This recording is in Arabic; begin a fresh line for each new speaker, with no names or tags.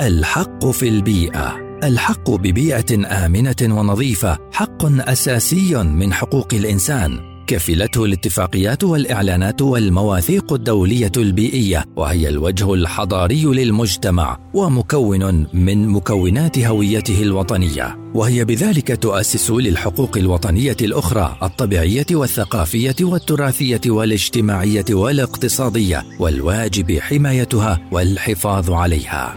الحق في البيئة. الحق ببيئة آمنة ونظيفة حق أساسي من حقوق الإنسان. كفلته الاتفاقيات والإعلانات والمواثيق الدولية البيئية وهي الوجه الحضاري للمجتمع ومكون من مكونات هويته الوطنية. وهي بذلك تؤسس للحقوق الوطنية الأخرى الطبيعية والثقافية والتراثية والاجتماعية والاقتصادية والواجب حمايتها والحفاظ عليها.